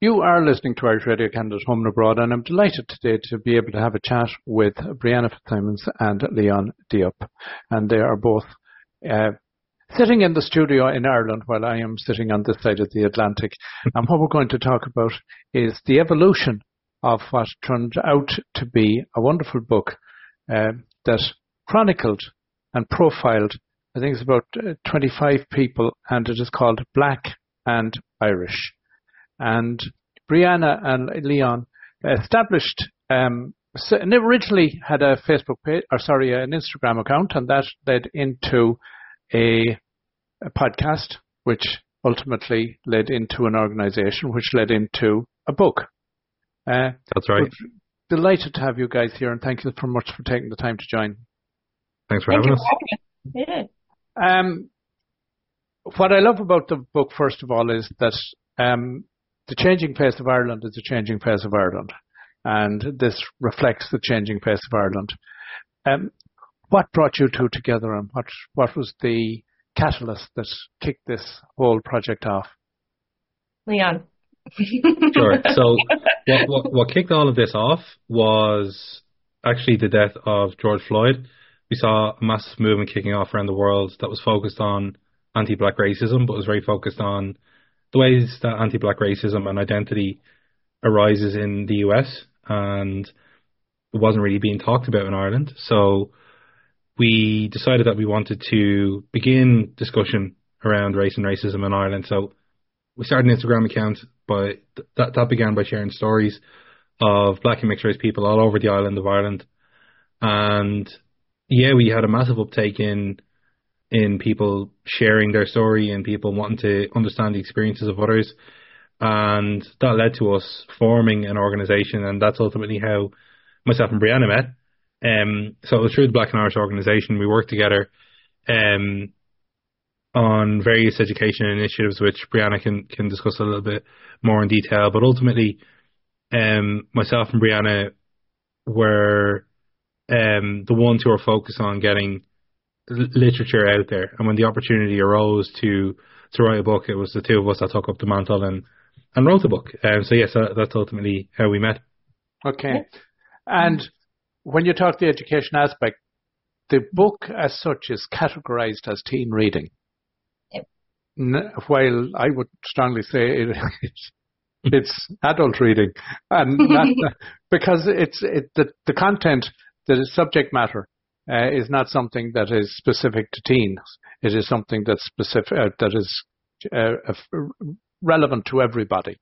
You are listening to Irish Radio Canada's Home and Abroad, and I'm delighted today to be able to have a chat with Brianna Fitzsimons and Leon Diop. And they are both uh, sitting in the studio in Ireland while I am sitting on this side of the Atlantic. and what we're going to talk about is the evolution of what turned out to be a wonderful book uh, that chronicled and profiled, I think it's about uh, 25 people, and it is called Black and Irish and Brianna and Leon established um, and originally had a Facebook page, or sorry, an Instagram account, and that led into a, a podcast, which ultimately led into an organization, which led into a book. Uh, That's right. Delighted to have you guys here, and thank you so much for taking the time to join. Thanks for Thank having us. Yeah. Um, what I love about the book, first of all, is that um, the changing face of Ireland is the changing face of Ireland, and this reflects the changing face of Ireland. Um, what brought you two together, and what what was the catalyst that kicked this whole project off? Leon. sure. So, what, what, what kicked all of this off was actually the death of George Floyd. We saw a massive movement kicking off around the world that was focused on anti-black racism, but was very focused on the ways that anti-black racism and identity arises in the US and it wasn't really being talked about in Ireland. So we decided that we wanted to begin discussion around race and racism in Ireland. So we started an Instagram account, but that that began by sharing stories of black and mixed race people all over the island of Ireland. And yeah, we had a massive uptake in in people sharing their story and people wanting to understand the experiences of others. And that led to us forming an organization, and that's ultimately how myself and Brianna met. Um, so it was through the Black and Irish organization. We worked together um, on various education initiatives, which Brianna can, can discuss a little bit more in detail. But ultimately, um, myself and Brianna were um, the ones who are focused on getting literature out there. And when the opportunity arose to to write a book, it was the two of us that took up the mantle and and wrote the book. And um, so yes, that's ultimately how we met. Okay, and when you talk the education aspect, the book as such is categorized as teen reading. Yep. While I would strongly say it, it's it's adult reading, and that, because it's it the the content, the subject matter uh, is not something that is specific to teens. It is something that's specific uh, that is uh, relevant to everybody.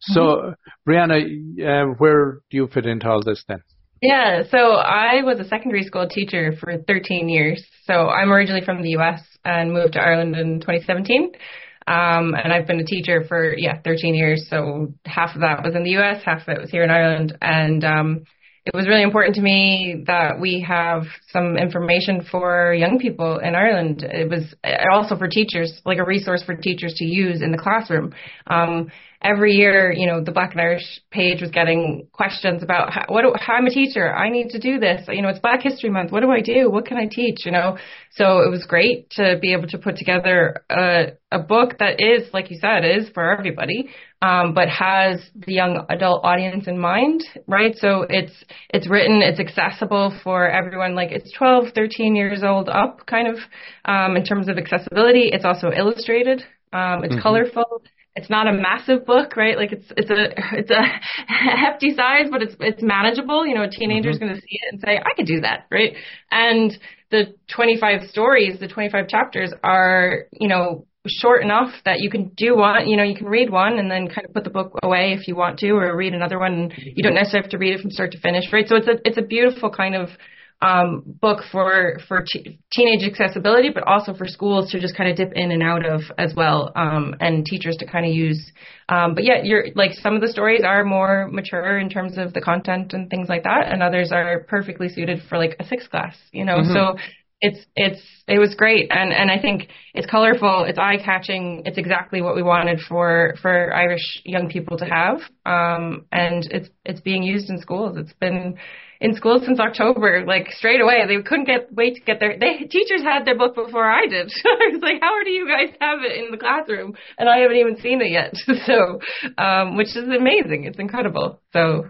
So, mm-hmm. Brianna, uh, where do you fit into all this then? Yeah, so I was a secondary school teacher for 13 years. So I'm originally from the US and moved to Ireland in 2017. Um, and I've been a teacher for, yeah, 13 years. So half of that was in the US, half of it was here in Ireland. And, um, it was really important to me that we have some information for young people in Ireland. It was also for teachers, like a resource for teachers to use in the classroom. Um, every year, you know, the Black and Irish page was getting questions about how, what do, how I'm a teacher. I need to do this. You know, it's Black History Month. What do I do? What can I teach? You know, so it was great to be able to put together a, a book that is, like you said, is for everybody, um, but has the young adult audience in mind, right? So it's it's written, it's accessible for everyone. Like it's 12, 13 years old up, kind of, um, in terms of accessibility. It's also illustrated. Um, it's mm-hmm. colorful it's not a massive book, right? Like it's it's a it's a hefty size, but it's it's manageable. You know, a teenager's mm-hmm. going to see it and say, "I could do that," right? And the 25 stories, the 25 chapters are, you know, short enough that you can do one, you know, you can read one and then kind of put the book away if you want to, or read another one. You don't necessarily have to read it from start to finish, right? So it's a it's a beautiful kind of um, book for for t- teenage accessibility, but also for schools to just kind of dip in and out of as well, um, and teachers to kind of use. Um, but yeah, you're like some of the stories are more mature in terms of the content and things like that, and others are perfectly suited for like a sixth class. You know, mm-hmm. so it's it's it was great and and I think it's colorful it's eye catching it's exactly what we wanted for for Irish young people to have um and it's it's being used in schools it's been in school since October like straight away. They couldn't get wait to get their they teachers had their book before I did. I was like how do you guys have it in the classroom? And I haven't even seen it yet. So um which is amazing. It's incredible. So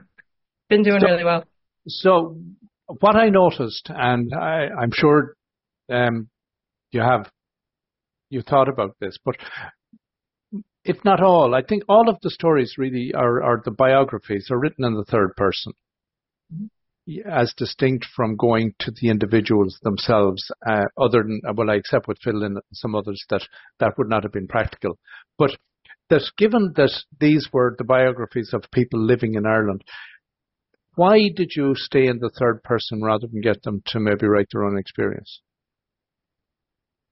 been doing so, really well. so what I noticed, and I, am sure um, you have you thought about this, but if not all, I think all of the stories really are, are the biographies are written in the third person, as distinct from going to the individuals themselves. Uh, other than well, I accept with Phil and some others that that would not have been practical, but that given that these were the biographies of people living in Ireland, why did you stay in the third person rather than get them to maybe write their own experience?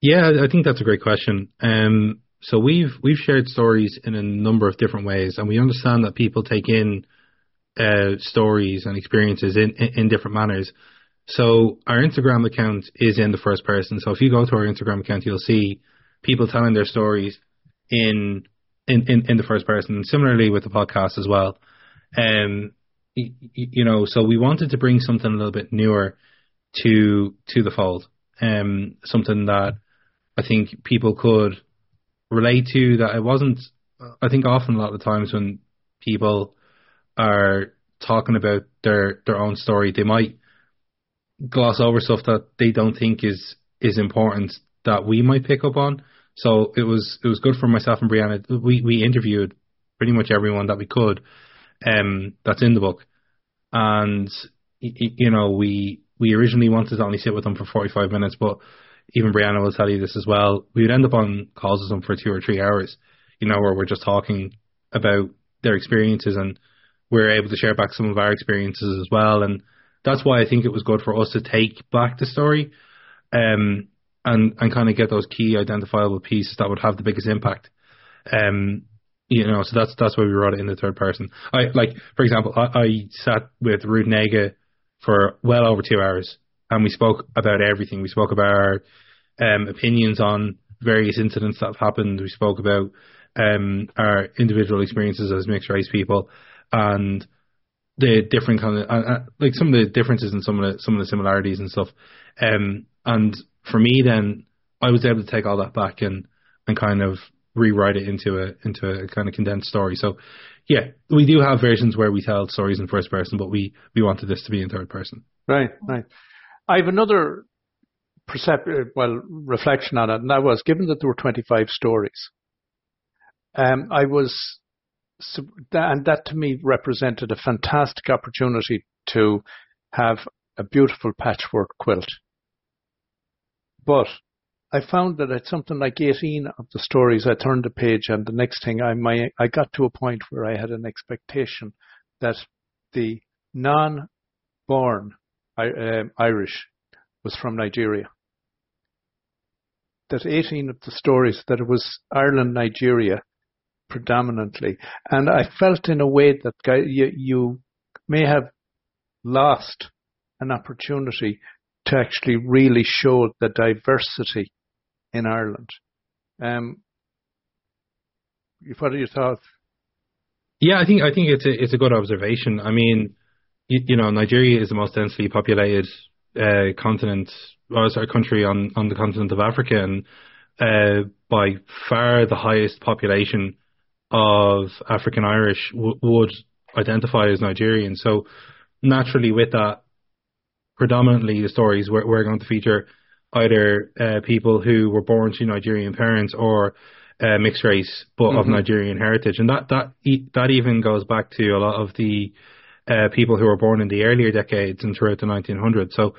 Yeah, I think that's a great question. Um, so we've we've shared stories in a number of different ways, and we understand that people take in uh, stories and experiences in, in, in different manners. So our Instagram account is in the first person. So if you go to our Instagram account, you'll see people telling their stories in in in, in the first person. Similarly with the podcast as well. Um, you, you know, so we wanted to bring something a little bit newer to to the fold. Um, something that I think people could relate to that it wasn't I think often a lot of the times when people are talking about their their own story, they might gloss over stuff that they don't think is is important that we might pick up on. So it was it was good for myself and Brianna. We we interviewed pretty much everyone that we could, um, that's in the book, and you know we we originally wanted to only sit with them for 45 minutes, but even Brianna will tell you this as well. We would end up on calls with them for two or three hours, you know, where we're just talking about their experiences and we're able to share back some of our experiences as well. And that's why I think it was good for us to take back the story, um, and and kind of get those key identifiable pieces that would have the biggest impact. Um, you know, so that's that's why we wrote it in the third person. I like, for example, I, I sat with Ruth Negga for well over two hours and we spoke about everything. We spoke about our um, opinions on various incidents that have happened. We spoke about um, our individual experiences as mixed race people and the different kind of uh, uh, like some of the differences and some of the some of the similarities and stuff. Um, and for me, then I was able to take all that back and and kind of rewrite it into a into a kind of condensed story. So yeah, we do have versions where we tell stories in first person, but we we wanted this to be in third person. Right, right. I have another percep- well reflection on it, and that was given that there were 25 stories. Um, I was, and that to me represented a fantastic opportunity to have a beautiful patchwork quilt. But I found that at something like 18 of the stories, I turned the page, and the next thing I my, I got to a point where I had an expectation that the non-born um, Irish was from Nigeria. That 18 of the stories that it was Ireland, Nigeria predominantly. And I felt in a way that you, you may have lost an opportunity to actually really show the diversity in Ireland. Um, what are your thoughts? Yeah, I think I think it's a it's a good observation. I mean, you, you know, Nigeria is the most densely populated uh, continent, or sorry, country on, on the continent of Africa, and uh, by far the highest population of African Irish w- would identify as Nigerian. So naturally, with that, predominantly the stories we're, we're going to feature either uh, people who were born to Nigerian parents or uh, mixed race but mm-hmm. of Nigerian heritage, and that that that even goes back to a lot of the uh, people who were born in the earlier decades and throughout the 1900s. So,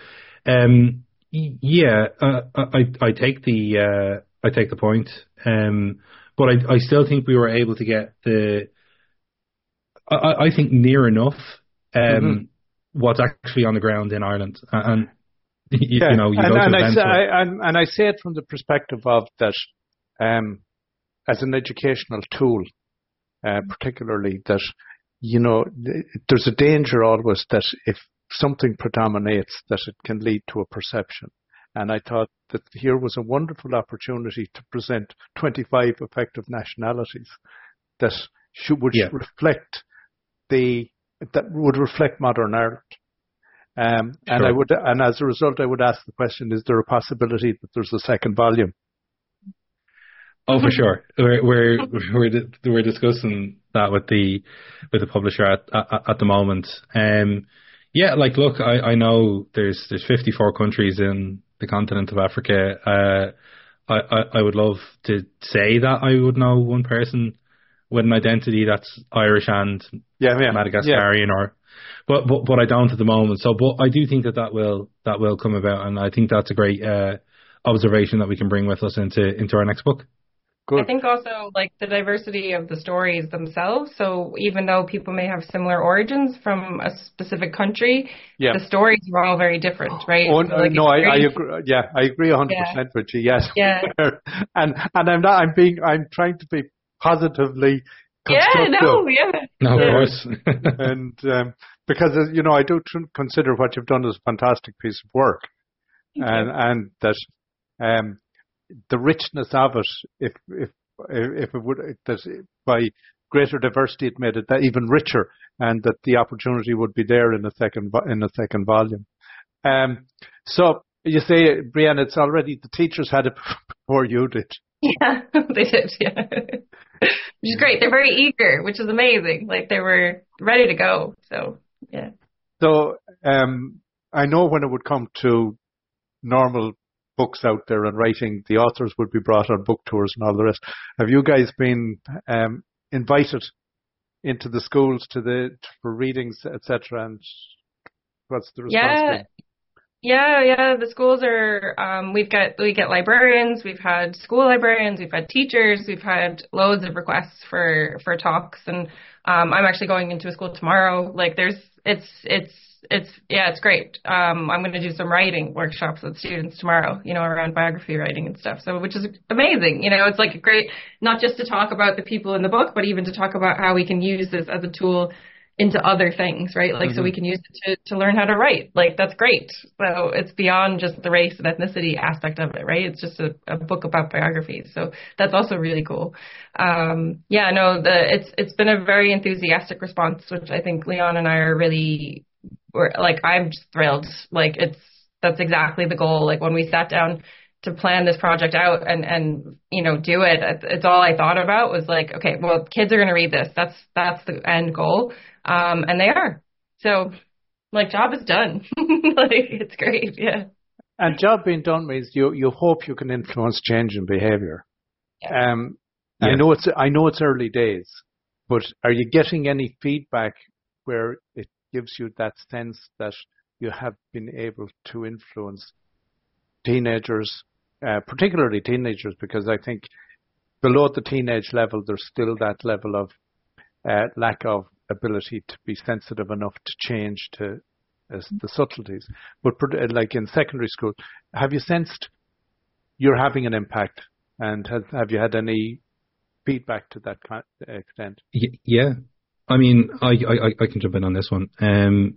um, yeah, uh, I, I take the uh, I take the point, um, but I, I still think we were able to get the I, I think near enough um, mm-hmm. what's actually on the ground in Ireland, and you, yeah. you know, you and, and I say, I, and, I say it from the perspective of that um, as an educational tool, uh, particularly that you know, there's a danger always that if something predominates, that it can lead to a perception. And I thought that here was a wonderful opportunity to present 25 effective nationalities that should, would yeah. reflect the, that would reflect modern Ireland. Um, sure. and I would, and as a result, I would ask the question: Is there a possibility that there's a second volume? Oh, for sure. We're we're we're, we're discussing that with the with the publisher at at, at the moment. Um, yeah, like look, I, I know there's there's 54 countries in the continent of Africa. Uh, I, I I would love to say that I would know one person with an identity that's Irish and yeah, yeah Madagascarian yeah. or but, but but I don't at the moment. So, but I do think that that will that will come about, and I think that's a great uh, observation that we can bring with us into into our next book. Good. I think also like the diversity of the stories themselves. So even though people may have similar origins from a specific country, yeah. the stories are all very different, right? Oh, so, like, no, I, I, agree. Yeah, I agree 100% yeah. with you. Yes. Yeah. and and I'm not. I'm being. I'm trying to be positively. Yeah. No. Yeah. No, of course. and um, because uh, you know, I do consider what you've done as a fantastic piece of work, and and that. Um, the richness of it, if if if it would that by greater diversity it made it that even richer, and that the opportunity would be there in a second in a second volume. Um, so you say, Brianna, it's already the teachers had it before you did. Yeah, they did. Yeah, which is great. They're very eager, which is amazing. Like they were ready to go. So yeah. So um, I know when it would come to normal books out there and writing, the authors would be brought on book tours and all the rest. Have you guys been um, invited into the schools to the for readings, etc. And what's the response? Yeah. Been? Yeah, yeah. The schools are. Um, we've got we get librarians. We've had school librarians. We've had teachers. We've had loads of requests for for talks. And um, I'm actually going into a school tomorrow. Like, there's it's it's it's yeah, it's great. Um, I'm going to do some writing workshops with students tomorrow, you know, around biography writing and stuff. So, which is amazing. You know, it's like great, not just to talk about the people in the book, but even to talk about how we can use this as a tool into other things, right? Like, mm-hmm. so we can use it to, to learn how to write. Like, that's great. So it's beyond just the race and ethnicity aspect of it, right? It's just a, a book about biographies. So that's also really cool. Um, yeah, no, the, it's, it's been a very enthusiastic response, which I think Leon and I are really we're like I'm just thrilled. Like it's that's exactly the goal. Like when we sat down to plan this project out and and you know do it, it's all I thought about was like, okay, well, kids are going to read this. That's that's the end goal, um, and they are. So, like, job is done. like it's great, yeah. And job being done means you you hope you can influence change in behaviour. Yeah. Um, yeah. I know it's I know it's early days, but are you getting any feedback where it gives you that sense that you have been able to influence teenagers, uh, particularly teenagers, because I think below the teenage level, there's still that level of uh, lack of ability to be sensitive enough to change to uh, the subtleties. But like in secondary school, have you sensed you're having an impact, and have, have you had any feedback to that extent? Yeah, I mean, I, I, I can jump in on this one. Um,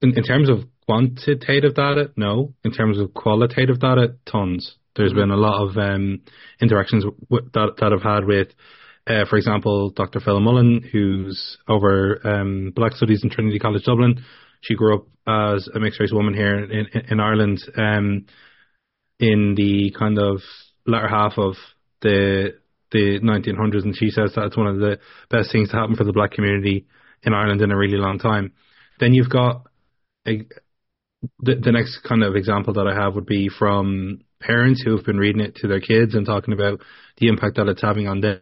in, in terms of quantitative data, no. In terms of qualitative data, tons. There's mm-hmm. been a lot of um, interactions w- that that I've had with, uh, for example, Dr. Phil Mullen, who's over um, Black Studies in Trinity College Dublin. She grew up as a mixed race woman here in, in, in Ireland um, in the kind of latter half of the the 1900s, and she says that it's one of the best things to happen for the black community in Ireland in a really long time. Then you've got a, the, the next kind of example that I have would be from parents who have been reading it to their kids and talking about the impact that it's having on them.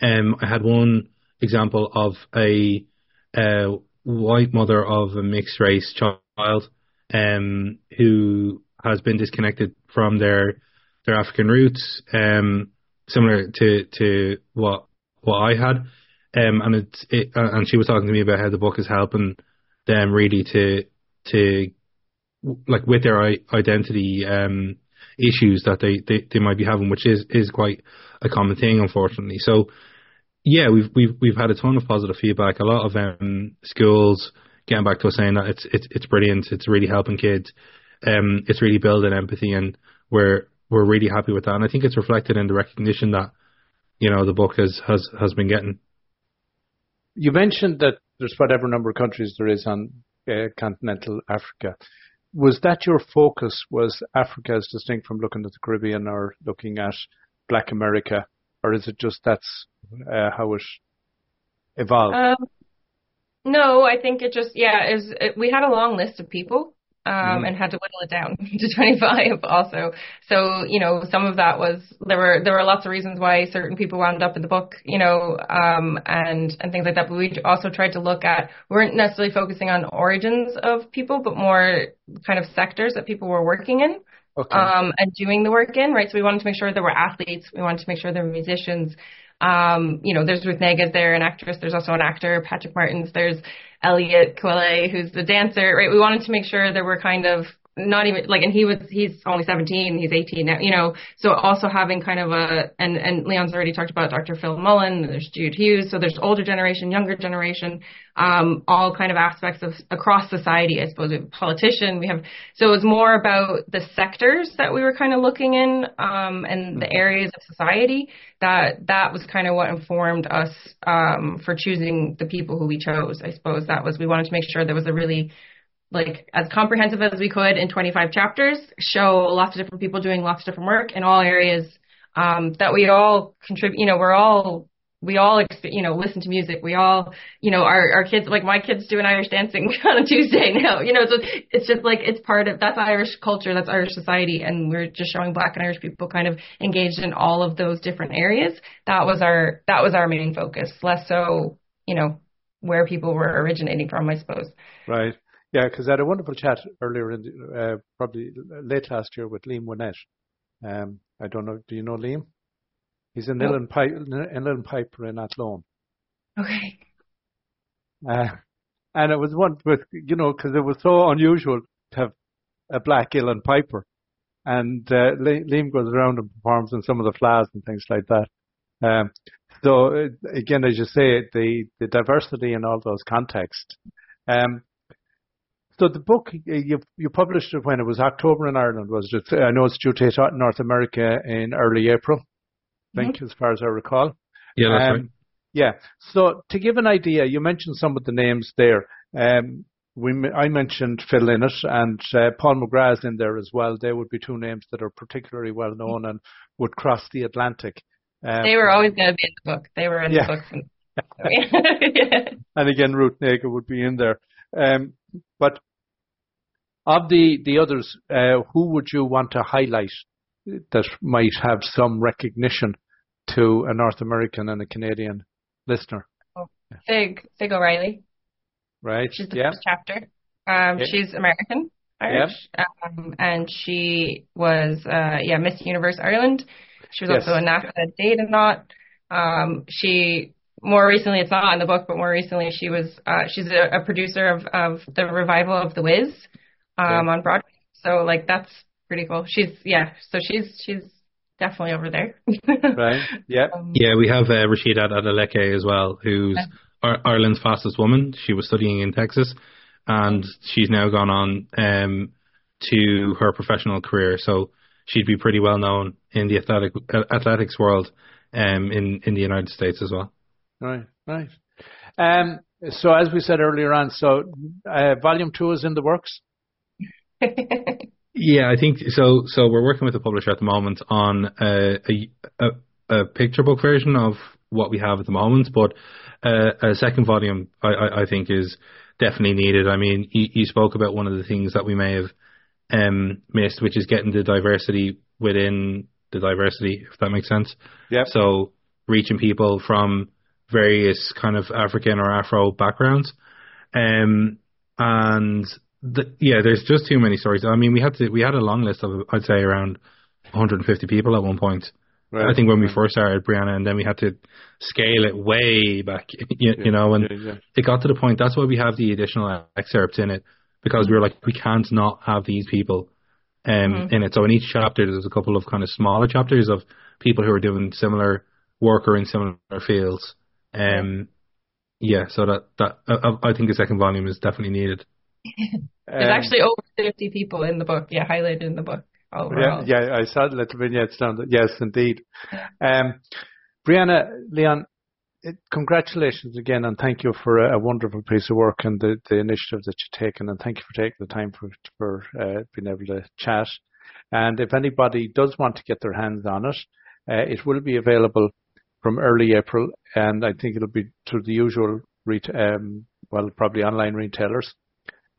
Um, I had one example of a, white mother of a mixed race child um, who has been disconnected from their their African roots. Um, similar to to what what I had. Um, and it's it, uh, and she was talking to me about how the book is helping them really to to like with their identity um, issues that they, they, they might be having, which is is quite a common thing, unfortunately. So yeah, we've we've we've had a ton of positive feedback. A lot of um, schools getting back to us saying that it's it's it's brilliant. It's really helping kids. um, it's really building empathy, and we're we're really happy with that. And I think it's reflected in the recognition that you know the book has has has been getting. You mentioned that there's whatever number of countries there is on uh, continental Africa. Was that your focus? Was Africa as distinct from looking at the Caribbean or looking at Black America, or is it just that's uh, how it evolved? Um, no, I think it just yeah. Is it, we had a long list of people um, mm. and had to whittle it down to 25 also. So, you know, some of that was, there were, there were lots of reasons why certain people wound up in the book, you know, um, and, and things like that. But we also tried to look at, we weren't necessarily focusing on origins of people, but more kind of sectors that people were working in. Okay. Um, and doing the work in, right? So we wanted to make sure there were athletes. We wanted to make sure there were musicians. Um, you know, there's Ruth Negga's there, an actress. There's also an actor, Patrick Martins. There's Elliot Kwele, who's the dancer, right? We wanted to make sure there were kind of not even like, and he was, he's only 17, he's 18 now, you know, so also having kind of a, and, and Leon's already talked about Dr. Phil Mullen, there's Jude Hughes, so there's older generation, younger generation, um, all kind of aspects of across society, I suppose. We have a politician, we have, so it's more about the sectors that we were kind of looking in, um, and the areas of society that, that was kind of what informed us, um, for choosing the people who we chose. I suppose that was, we wanted to make sure there was a really, like as comprehensive as we could in 25 chapters, show lots of different people doing lots of different work in all areas um, that we all contribute. You know, we're all we all you know listen to music. We all you know our our kids like my kids do an Irish dancing on a Tuesday now. You know, so it's just like it's part of that's Irish culture, that's Irish society, and we're just showing Black and Irish people kind of engaged in all of those different areas. That was our that was our main focus, less so you know where people were originating from, I suppose. Right. Yeah, because I had a wonderful chat earlier in the, uh, probably late last year with Liam Winnett. Um, I don't know. Do you know Liam? He's an Uilleann Piper, Uilleann Piper in Athlone. Okay. Uh, and it was one with you know because it was so unusual to have a black Uilleann Piper, and uh, Liam goes around and performs in some of the fleadhs and things like that. Um, so uh, again, as you say, the the diversity in all those contexts. Um, so the book you you published it when it was October in Ireland, was it? I know it's due to hit North America in early April. I think, mm-hmm. as far as I recall. Yeah, that's um, right. Yeah. So to give an idea, you mentioned some of the names there. Um, we I mentioned Phil Lynott and uh, Paul McGrath in there as well. They would be two names that are particularly well known and would cross the Atlantic. Um, they were always going to be in the book. They were in yeah. the book. yeah. And again, Ruth Negga would be in there. Um, but of the, the others, uh, who would you want to highlight that might have some recognition to a North American and a Canadian listener? Oh, Fig, Fig O'Reilly. Right. She's the yeah. first chapter. Um, yeah. She's American, Irish, yeah. um, and she was, uh, yeah, Miss Universe Ireland. She was yes. also a NASA Data Um, she more recently, it's not in the book, but more recently, she was uh, she's a, a producer of, of the revival of The Wiz um, yeah. on Broadway. So like that's pretty cool. She's yeah, so she's she's definitely over there. right. Yeah. Um, yeah, we have uh, Rhasidat Adeleke as well, who's yeah. Ireland's fastest woman. She was studying in Texas, and she's now gone on um, to her professional career. So she'd be pretty well known in the athletic athletics world um, in in the United States as well. Right. Right. Um, so as we said earlier on, so uh, volume two is in the works. yeah, I think so. So we're working with the publisher at the moment on a a, a, a picture book version of what we have at the moment, but uh, a second volume I, I, I, think is definitely needed. I mean, you, you, spoke about one of the things that we may have um, missed, which is getting the diversity within the diversity, if that makes sense. Yeah. So reaching people from various kind of African or Afro backgrounds, um, and the, yeah, there's just too many stories. I mean, we had to we had a long list of I'd say around 150 people at one point. Right. I think when we first started Brianna, and then we had to scale it way back, you, yeah, you know, and yeah, yeah. it got to the point. That's why we have the additional excerpts in it because we were like, we can't not have these people um, mm-hmm. in it. So in each chapter, there's a couple of kind of smaller chapters of people who are doing similar work or in similar fields. Um, yeah, so that that I, I think the second volume is definitely needed. There's um, actually over 50 people in the book, yeah, highlighted in the book. Overall. Yeah, yeah, I saw the little vignettes down. The, yes, indeed. Um, Brianna, Leon, it, congratulations again, and thank you for a, a, wonderful piece of work and the, the initiative that you've taken, and thank you for taking the time for for uh, being able to chat. And if anybody does want to get their hands on it, uh, it will be available from early April, and I think it'll be through the usual, ret- um, well, probably online retailers.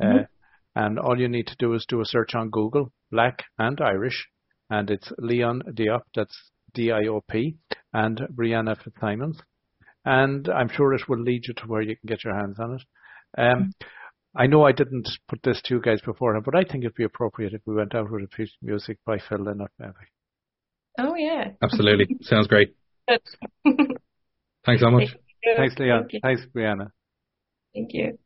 Uh, mm-hmm. And all you need to do is do a search on Google, Black and Irish, and it's Leon Diop, that's D-I-O-P, and Brianna Fitzsimons. And I'm sure it will lead you to where you can get your hands on it. Um, mm-hmm. I know I didn't put this to you guys beforehand, but I think it'd be appropriate if we went out with a piece of music by Phil Lynott, maybe. Oh, yeah. Absolutely. Sounds great. Thanks so much. Thanks, Leon. Thank Thanks, Brianna. Thank you.